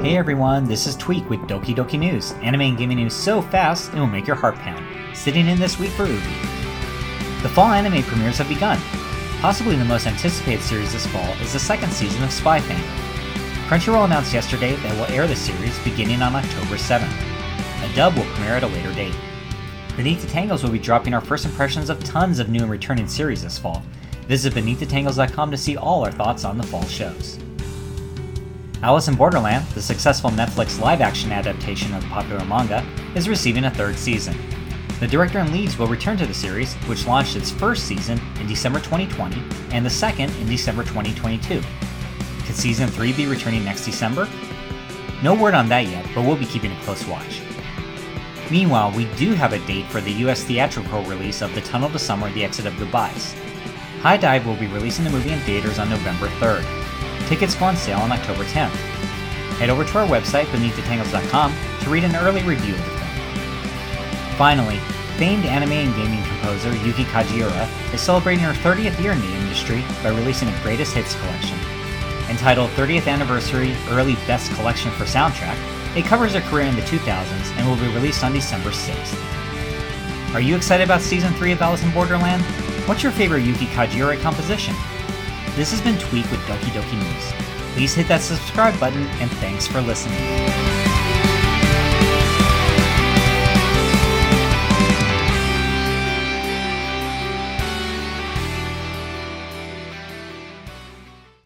Hey everyone, this is Tweak with Doki Doki News. Anime and gaming news so fast it will make your heart pound. Sitting in this week for Ubi. The fall anime premieres have begun. Possibly the most anticipated series this fall is the second season of Spy Family. Crunchyroll announced yesterday that it will air the series beginning on October 7th. A dub will premiere at a later date. Beneath the Tangles will be dropping our first impressions of tons of new and returning series this fall. Visit beneaththetangles.com to see all our thoughts on the fall shows. Alice in Borderland, the successful Netflix live action adaptation of the popular manga, is receiving a third season. The director and leads will return to the series, which launched its first season in December 2020 and the second in December 2022. Could season 3 be returning next December? No word on that yet, but we'll be keeping a close watch. Meanwhile, we do have a date for the US theatrical release of The Tunnel to Summer The Exit of Goodbyes. Dive will be releasing the movie in theaters on November 3rd. Tickets go on sale on October 10th. Head over to our website, beneaththetangles.com, to read an early review of the film. Finally, famed anime and gaming composer Yuki Kajiura is celebrating her 30th year in the industry by releasing a greatest hits collection. Entitled 30th Anniversary Early Best Collection for Soundtrack, it covers her career in the 2000s and will be released on December 6th. Are you excited about Season 3 of Alice in Borderland? What's your favorite Yuki Kajiura composition? This has been Tweak with Doki Doki News. Please hit that subscribe button and thanks for listening.